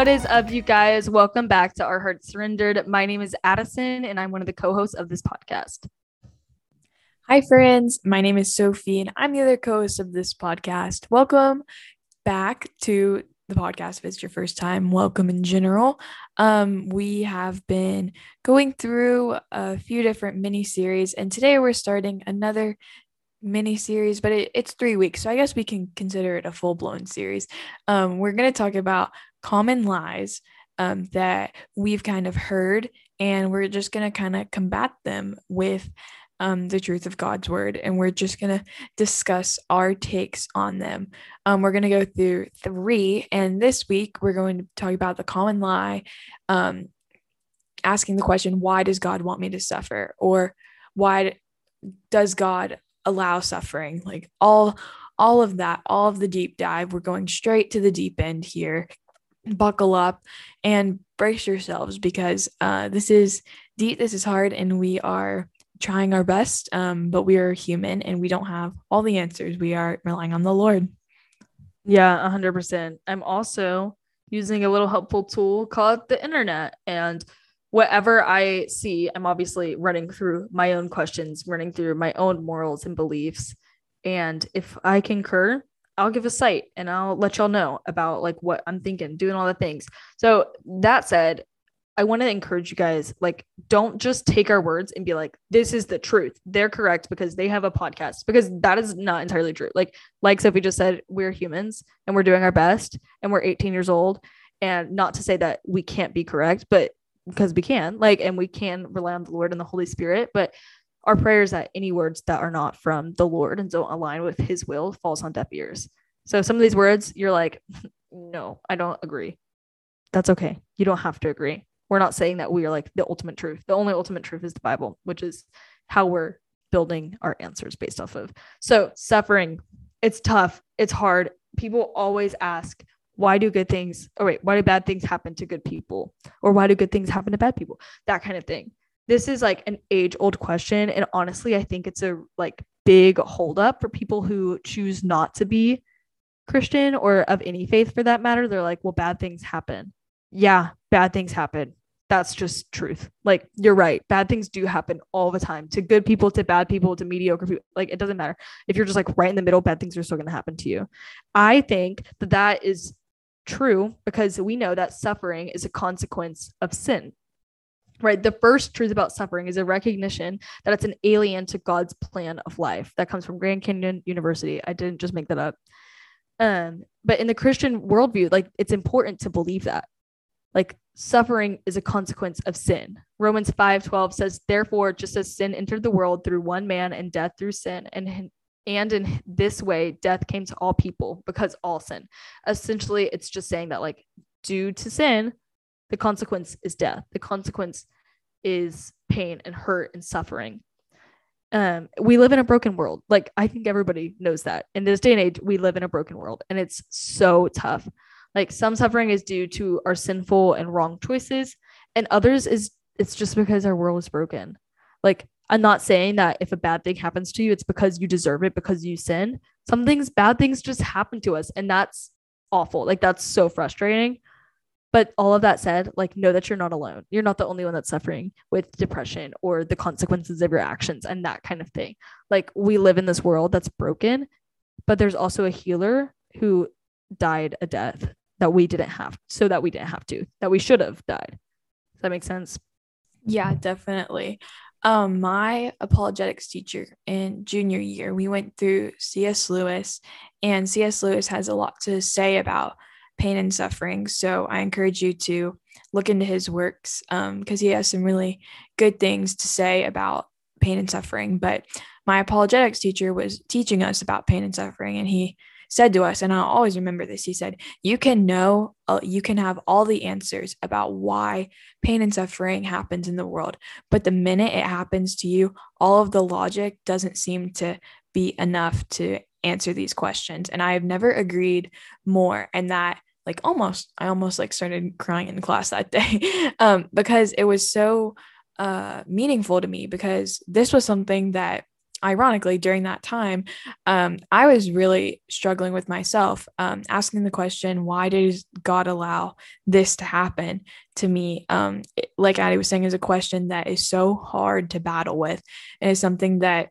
What is up, you guys? Welcome back to Our Hearts Surrendered. My name is Addison, and I'm one of the co hosts of this podcast. Hi, friends. My name is Sophie, and I'm the other co host of this podcast. Welcome back to the podcast if it's your first time. Welcome in general. Um, we have been going through a few different mini series, and today we're starting another mini series, but it, it's three weeks. So I guess we can consider it a full blown series. Um, we're going to talk about common lies um, that we've kind of heard, and we're just going to kind of combat them with um, the truth of God's word, and we're just going to discuss our takes on them. Um, we're going to go through three, and this week we're going to talk about the common lie, um, asking the question, Why does God want me to suffer? Or why does God allow suffering? Like all all of that, all of the deep dive. We're going straight to the deep end here. Buckle up and brace yourselves because uh, this is deep, this is hard, and we are trying our best, um, but we are human and we don't have all the answers. We are relying on the Lord. Yeah, 100%. I'm also using a little helpful tool called the internet. And whatever I see, I'm obviously running through my own questions, running through my own morals and beliefs. And if I concur, I'll give a site and I'll let y'all know about like what I'm thinking, doing all the things. So that said, I want to encourage you guys like don't just take our words and be like this is the truth. They're correct because they have a podcast because that is not entirely true. Like like Sophie just said, we're humans and we're doing our best and we're 18 years old and not to say that we can't be correct, but because we can like and we can rely on the Lord and the Holy Spirit, but our prayers that any words that are not from the Lord and don't align with his will falls on deaf ears. So some of these words you're like no, I don't agree. That's okay. You don't have to agree we're not saying that we are like the ultimate truth. The only ultimate truth is the Bible, which is how we're building our answers based off of. So, suffering, it's tough, it's hard. People always ask, why do good things, or wait, why do bad things happen to good people? Or why do good things happen to bad people? That kind of thing. This is like an age old question. And honestly, I think it's a like big holdup for people who choose not to be Christian or of any faith for that matter. They're like, well, bad things happen. Yeah, bad things happen that's just truth. Like you're right. Bad things do happen all the time to good people, to bad people, to mediocre people. Like it doesn't matter. If you're just like right in the middle, bad things are still going to happen to you. I think that that is true because we know that suffering is a consequence of sin. Right. The first truth about suffering is a recognition that it's an alien to God's plan of life. That comes from Grand Canyon University. I didn't just make that up. Um, but in the Christian worldview, like it's important to believe that like suffering is a consequence of sin. Romans 5:12 says, "Therefore, just as sin entered the world through one man and death through sin, and and in this way death came to all people because all sin." Essentially, it's just saying that like due to sin, the consequence is death. The consequence is pain and hurt and suffering. Um, we live in a broken world. Like I think everybody knows that. In this day and age, we live in a broken world, and it's so tough. Like some suffering is due to our sinful and wrong choices, and others is it's just because our world is broken. Like I'm not saying that if a bad thing happens to you, it's because you deserve it because you sin. Some things, bad things just happen to us, and that's awful. Like that's so frustrating. But all of that said, like know that you're not alone. You're not the only one that's suffering with depression or the consequences of your actions and that kind of thing. Like we live in this world that's broken, but there's also a healer who died a death that we didn't have so that we didn't have to that we should have died does that make sense yeah definitely um my apologetics teacher in junior year we went through cs lewis and cs lewis has a lot to say about pain and suffering so i encourage you to look into his works because um, he has some really good things to say about pain and suffering but my apologetics teacher was teaching us about pain and suffering and he said to us, and I'll always remember this. He said, You can know, uh, you can have all the answers about why pain and suffering happens in the world. But the minute it happens to you, all of the logic doesn't seem to be enough to answer these questions. And I have never agreed more. And that, like, almost, I almost like started crying in class that day um, because it was so uh, meaningful to me because this was something that ironically, during that time, um, I was really struggling with myself, um, asking the question, why does God allow this to happen to me? Um, it, like Addie was saying, is a question that is so hard to battle with, and is something that,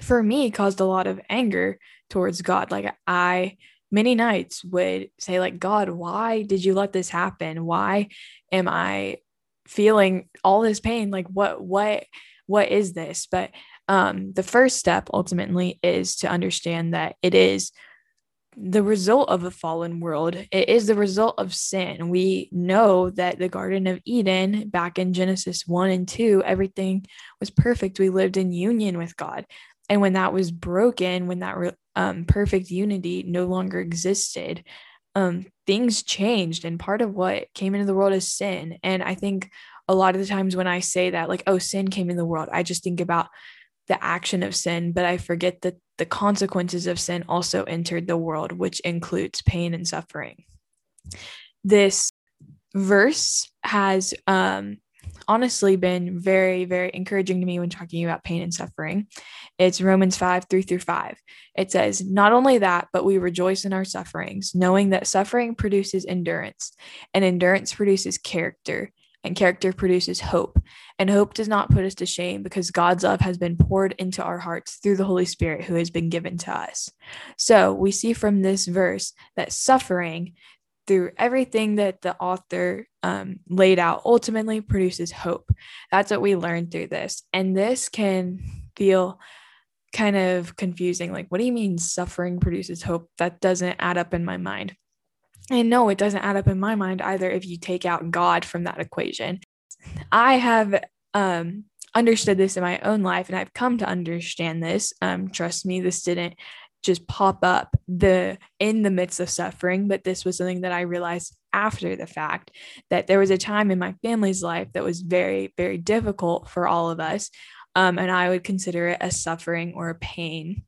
for me, caused a lot of anger towards God. Like I many nights would say like god why did you let this happen? Why am i feeling all this pain? Like what what what is this? But um the first step ultimately is to understand that it is the result of a fallen world. It is the result of sin. We know that the garden of eden back in genesis 1 and 2 everything was perfect. We lived in union with god. And when that was broken when that re- um, perfect unity no longer existed um, things changed. And part of what came into the world is sin. And i think a lot of the times when i say that like oh sin came in the world i just think about the action of sin but i forget that the consequences of sin also entered the world which includes pain and suffering. This verse has um, honestly been very, very encouraging to me when talking about pain and suffering. It's Romans 5 3 through 5. It says, Not only that, but we rejoice in our sufferings, knowing that suffering produces endurance, and endurance produces character, and character produces hope. And hope does not put us to shame because God's love has been poured into our hearts through the Holy Spirit who has been given to us. So we see from this verse that suffering through everything that the author um, laid out ultimately produces hope. That's what we learned through this. And this can feel kind of confusing. Like, what do you mean suffering produces hope? That doesn't add up in my mind. And no, it doesn't add up in my mind either if you take out God from that equation. I have um, understood this in my own life and I've come to understand this. Um, trust me, this didn't just pop up the in the midst of suffering. But this was something that i realized after the fact that there was a time in my family's life that was very very difficult for all of us. Um, and i would consider it a suffering or a pain.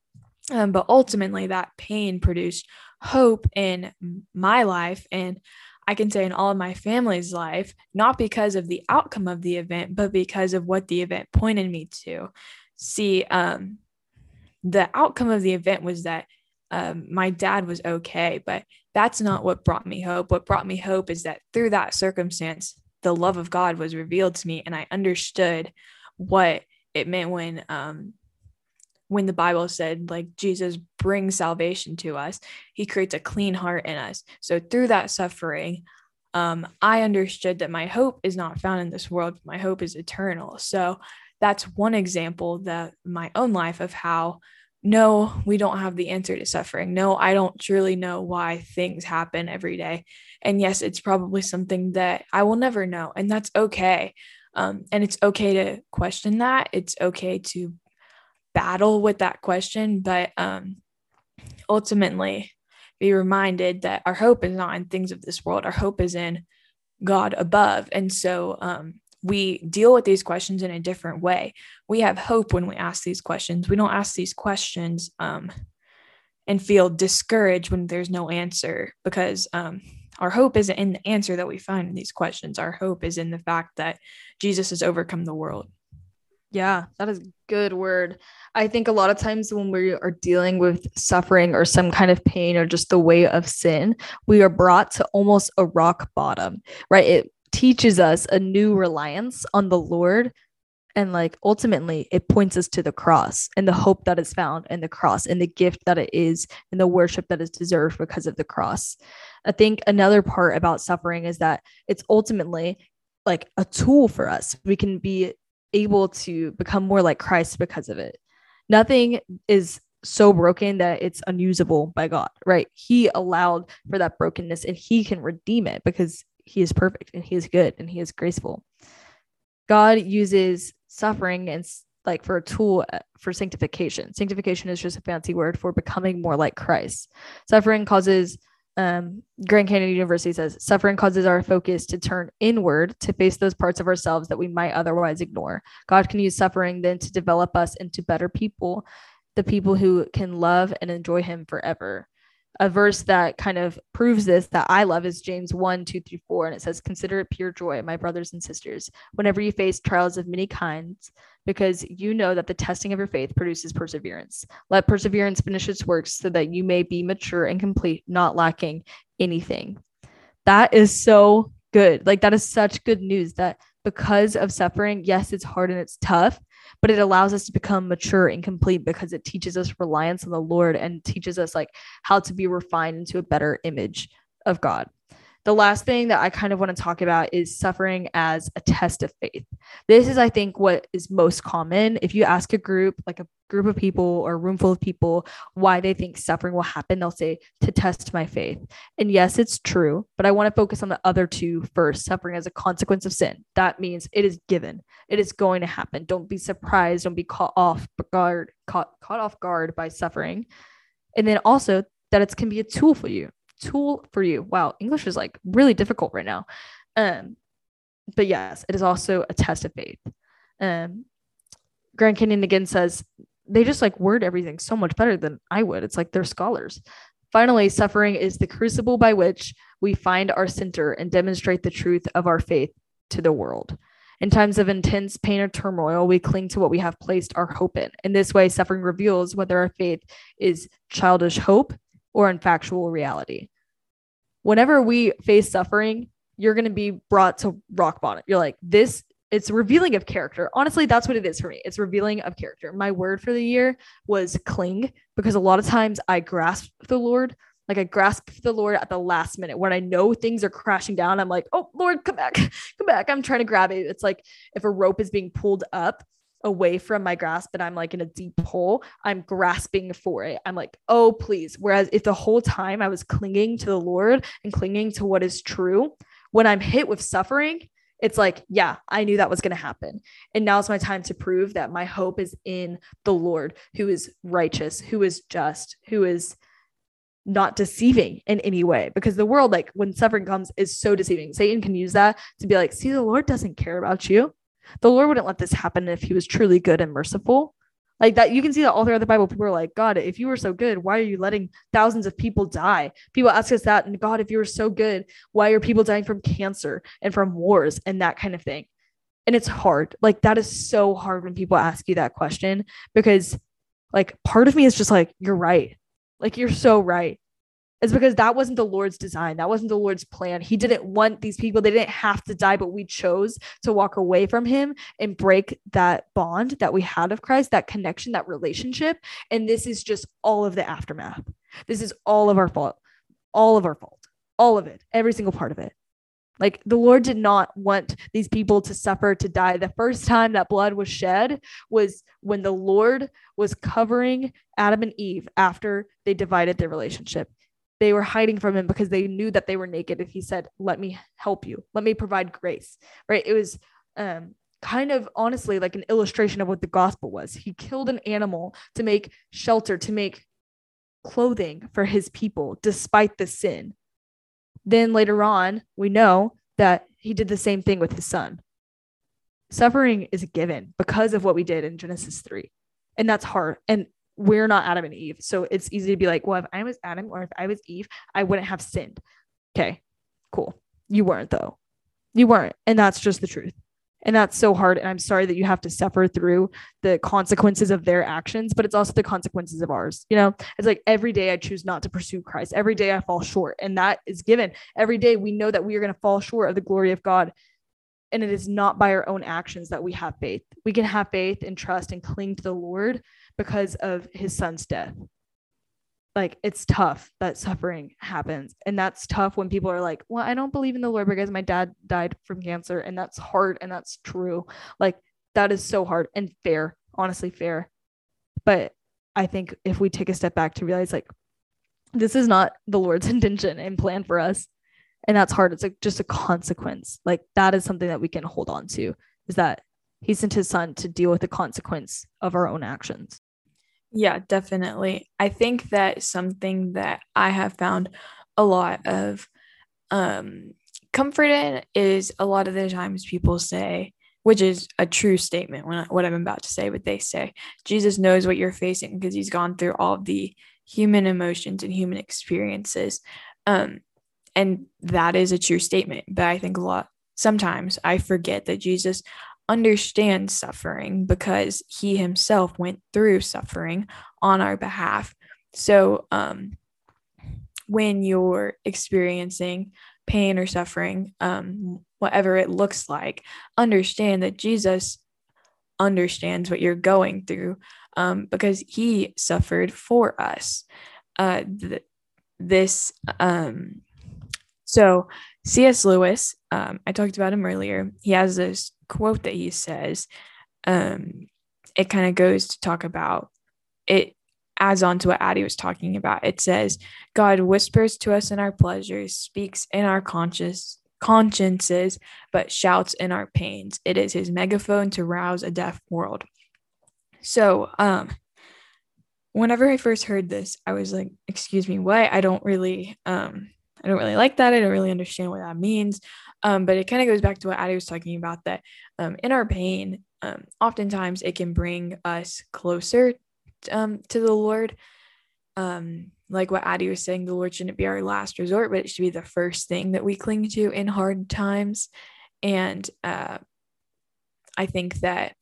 Um, but ultimately that pain produced hope in my life. And i can say in all of my family's life not because of the outcome of the event but because of what the event pointed me to see um, the outcome of the event was that um, my dad was okay, but that's not what brought me hope. What brought me hope is that through that circumstance, the love of God was revealed to me, and I understood what it meant when um, when the Bible said like Jesus brings salvation to us, He creates a clean heart in us. So through that suffering, um, I understood that my hope is not found in this world. My hope is eternal. So that's one example that my own life of how no, we don't have the answer to suffering. No, I don't truly know why things happen every day. And yes, it's probably something that I will never know, and that's okay. Um, and it's okay to question that. It's okay to battle with that question, but um, ultimately, be reminded that our hope is not in things of this world. Our hope is in God above. And so, um, we deal with these questions in a different way. We have hope when we ask these questions. We don't ask these questions um, and feel discouraged when there's no answer because um, our hope isn't in the answer that we find in these questions. Our hope is in the fact that Jesus has overcome the world. Yeah, that is good word. I think a lot of times when we are dealing with suffering or some kind of pain or just the way of sin, we are brought to almost a rock bottom, right? It teaches us a new reliance on the Lord. And like ultimately, it points us to the cross and the hope that is found in the cross and the gift that it is and the worship that is deserved because of the cross. I think another part about suffering is that it's ultimately like a tool for us. We can be able to become more like Christ because of it. Nothing is so broken that it's unusable by God, right? He allowed for that brokenness and he can redeem it because he is perfect and he is good and he is graceful. God uses suffering and like for a tool uh, for sanctification. Sanctification is just a fancy word for becoming more like Christ. Suffering causes um, Grand Canyon University says suffering causes our focus to turn inward to face those parts of ourselves that we might otherwise ignore. God can use suffering then to develop us into better people, the people who can love and enjoy Him forever. A verse that kind of proves this that I love is James 1, 2 through 4. And it says, Consider it pure joy, my brothers and sisters, whenever you face trials of many kinds, because you know that the testing of your faith produces perseverance. Let perseverance finish its works so that you may be mature and complete, not lacking anything. That is so good. Like, that is such good news that because of suffering, yes, it's hard and it's tough, but it allows us to become mature and complete because it teaches us reliance on the Lord and teaches us like how to be refined into a better image of God. The last thing that I kind of want to talk about is suffering as a test of faith. This is, I think, what is most common. If you ask a group, like a group of people or a room full of people, why they think suffering will happen, they'll say, to test my faith. And yes, it's true, but I want to focus on the other two first suffering as a consequence of sin. That means it is given, it is going to happen. Don't be surprised, don't be caught off guard, caught, caught off guard by suffering. And then also that it can be a tool for you tool for you. Wow, English is like really difficult right now. Um, but yes, it is also a test of faith. Um, Grand Canyon again says they just like word everything so much better than I would. It's like they're scholars. Finally, suffering is the crucible by which we find our center and demonstrate the truth of our faith to the world. In times of intense pain or turmoil, we cling to what we have placed our hope in. In this way, suffering reveals whether our faith is childish hope or in factual reality. Whenever we face suffering, you're going to be brought to rock bottom. You're like, this, it's revealing of character. Honestly, that's what it is for me. It's revealing of character. My word for the year was cling because a lot of times I grasp the Lord. Like I grasp the Lord at the last minute when I know things are crashing down. I'm like, oh, Lord, come back, come back. I'm trying to grab it. It's like if a rope is being pulled up away from my grasp and I'm like in a deep hole, I'm grasping for it. I'm like, oh, please. Whereas if the whole time I was clinging to the Lord and clinging to what is true, when I'm hit with suffering, it's like, yeah, I knew that was going to happen. And now's my time to prove that my hope is in the Lord, who is righteous, who is just, who is not deceiving in any way because the world like when suffering comes is so deceiving satan can use that to be like see the lord doesn't care about you the Lord wouldn't let this happen if he was truly good and merciful. Like that, you can see that all throughout the Bible. People are like, God, if you were so good, why are you letting thousands of people die? People ask us that. And God, if you were so good, why are people dying from cancer and from wars and that kind of thing? And it's hard. Like, that is so hard when people ask you that question because, like, part of me is just like, you're right. Like, you're so right is because that wasn't the Lord's design. That wasn't the Lord's plan. He didn't want these people, they didn't have to die, but we chose to walk away from Him and break that bond that we had of Christ, that connection, that relationship. And this is just all of the aftermath. This is all of our fault, all of our fault, all of it, every single part of it. Like the Lord did not want these people to suffer, to die. The first time that blood was shed was when the Lord was covering Adam and Eve after they divided their relationship they were hiding from him because they knew that they were naked. And he said let me help you. Let me provide grace. Right? It was um kind of honestly like an illustration of what the gospel was. He killed an animal to make shelter to make clothing for his people despite the sin. Then later on we know that he did the same thing with his son. Suffering is a given because of what we did in genesis 3 and that's hard. And we're not Adam and Eve. So it's easy to be like, well, if I was Adam or if I was Eve, I wouldn't have sinned. Okay, cool. You weren't though. You weren't. And that's just the truth. And that's so hard. And I'm sorry that you have to suffer through the consequences of their actions, but it's also the consequences of ours. You know, it's like every day I choose not to pursue Christ. Every day I fall short. And that is given. Every day we know that we are going to fall short of the glory of God. And it is not by our own actions that we have faith. We can have faith and trust and cling to the Lord because of his son's death. Like it's tough that suffering happens. And that's tough when people are like, well, I don't believe in the Lord because my dad died from cancer. And that's hard and that's true. Like that is so hard and fair, honestly, fair. But I think if we take a step back to realize like this is not the Lord's intention and plan for us. And that's hard. It's like just a consequence. Like that is something that we can hold on to is that he sent his son to deal with the consequence of our own actions. Yeah, definitely. I think that something that I have found a lot of um, comfort in is a lot of the times people say, which is a true statement when I, what I'm about to say, but they say Jesus knows what you're facing because he's gone through all the human emotions and human experiences. Um, and that is a true statement. But I think a lot, sometimes I forget that Jesus understands suffering because he himself went through suffering on our behalf. So, um, when you're experiencing pain or suffering, um, whatever it looks like, understand that Jesus understands what you're going through um, because he suffered for us. Uh, th- this, um, so C.S. Lewis, um, I talked about him earlier. He has this quote that he says, um, it kind of goes to talk about it adds on to what Addie was talking about. It says, God whispers to us in our pleasures, speaks in our conscious consciences, but shouts in our pains. It is his megaphone to rouse a deaf world. So, um, whenever I first heard this, I was like, excuse me, what? I don't really, um, I don't really like that. I don't really understand what that means. Um, but it kind of goes back to what Addie was talking about that um, in our pain, um, oftentimes it can bring us closer um, to the Lord. Um, like what Addie was saying, the Lord shouldn't be our last resort, but it should be the first thing that we cling to in hard times. And uh, I think that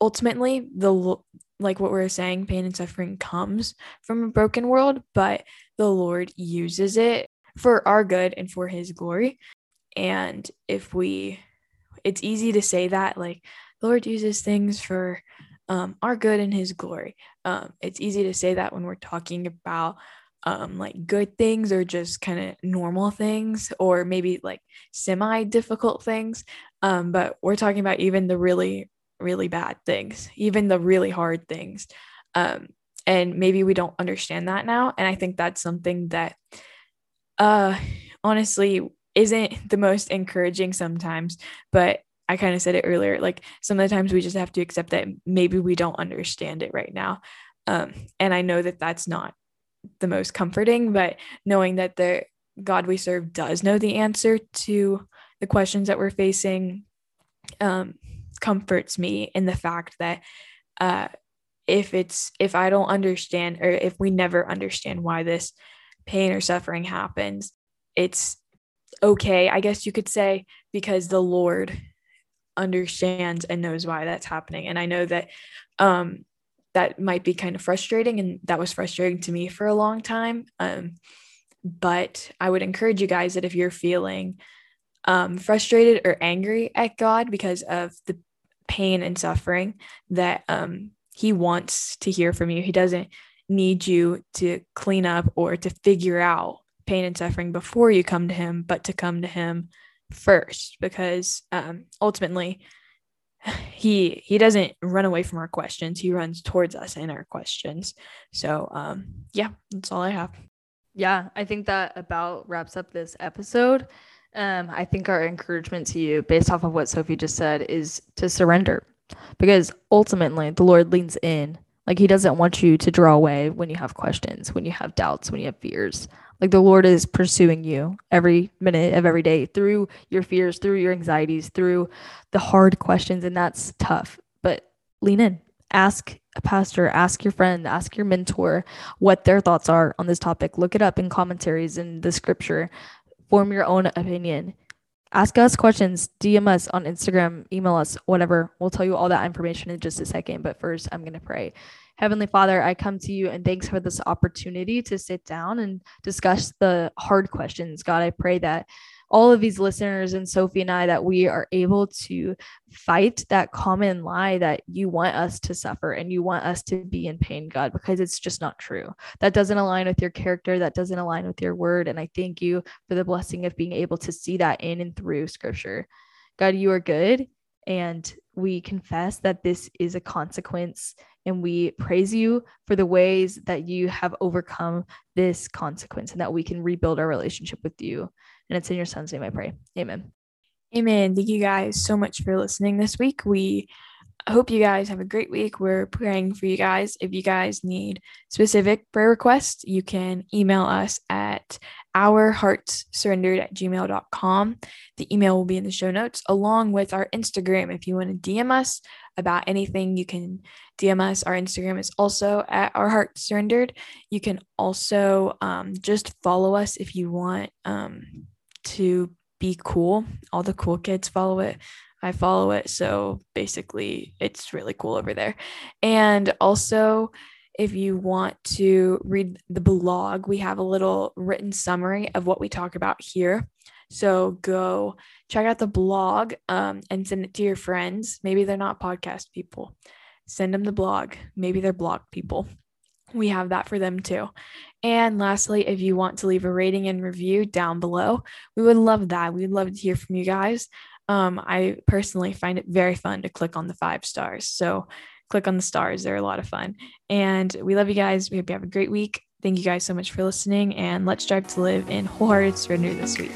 ultimately, the like what we are saying, pain and suffering comes from a broken world, but the Lord uses it for our good and for His glory. And if we, it's easy to say that, like, the Lord uses things for um, our good and his glory. Um, it's easy to say that when we're talking about um, like good things or just kind of normal things or maybe like semi difficult things. Um, but we're talking about even the really, really bad things, even the really hard things. Um, and maybe we don't understand that now. And I think that's something that uh, honestly isn't the most encouraging sometimes, but I kind of said it earlier, like some of the times we just have to accept that maybe we don't understand it right now. Um, and I know that that's not the most comforting, but knowing that the God we serve does know the answer to the questions that we're facing um, comforts me in the fact that uh, if it's if I don't understand or if we never understand why this pain or suffering happens, it's okay, I guess you could say, because the Lord understands and knows why that's happening. And I know that um, that might be kind of frustrating, and that was frustrating to me for a long time. Um, but I would encourage you guys that if you're feeling um, frustrated or angry at God because of the pain and suffering, that um, He wants to hear from you. He doesn't need you to clean up or to figure out pain and suffering before you come to Him, but to come to Him first because um, ultimately he he doesn't run away from our questions. He runs towards us in our questions. So um yeah that's all i have. Yeah i think that about wraps up this episode um i think our encouragement to you based off of what sophie just said is to surrender because ultimately the lord leans in like he doesn't want you to draw away when you have questions when you have doubts when you have fears like the Lord is pursuing you every minute of every day through your fears, through your anxieties, through the hard questions. And that's tough. But lean in, ask a pastor, ask your friend, ask your mentor what their thoughts are on this topic. Look it up in commentaries in the scripture, form your own opinion. Ask us questions, DM us on Instagram, email us, whatever. We'll tell you all that information in just a second. But first, I'm going to pray. Heavenly Father, I come to you and thanks for this opportunity to sit down and discuss the hard questions. God, I pray that all of these listeners and Sophie and I that we are able to fight that common lie that you want us to suffer and you want us to be in pain, God, because it's just not true. That doesn't align with your character, that doesn't align with your word. And I thank you for the blessing of being able to see that in and through scripture. God, you are good. And we confess that this is a consequence and we praise you for the ways that you have overcome this consequence and that we can rebuild our relationship with you. And it's in your son's name I pray. Amen. Amen. Thank you guys so much for listening this week. We hope you guys have a great week. We're praying for you guys. If you guys need specific prayer requests, you can email us at our hearts surrendered at gmail.com. The email will be in the show notes along with our Instagram. If you want to DM us about anything, you can DM us. Our Instagram is also at our hearts surrendered. You can also um, just follow us if you want um, to be cool. All the cool kids follow it. I follow it. So basically, it's really cool over there. And also, if you want to read the blog, we have a little written summary of what we talk about here. So go check out the blog um, and send it to your friends. Maybe they're not podcast people. Send them the blog. Maybe they're blog people. We have that for them too. And lastly, if you want to leave a rating and review down below, we would love that. We'd love to hear from you guys. Um, I personally find it very fun to click on the five stars. So click on the stars. They're a lot of fun. And we love you guys. We hope you have a great week. Thank you guys so much for listening. And let's strive to live in wholehearted surrender this week.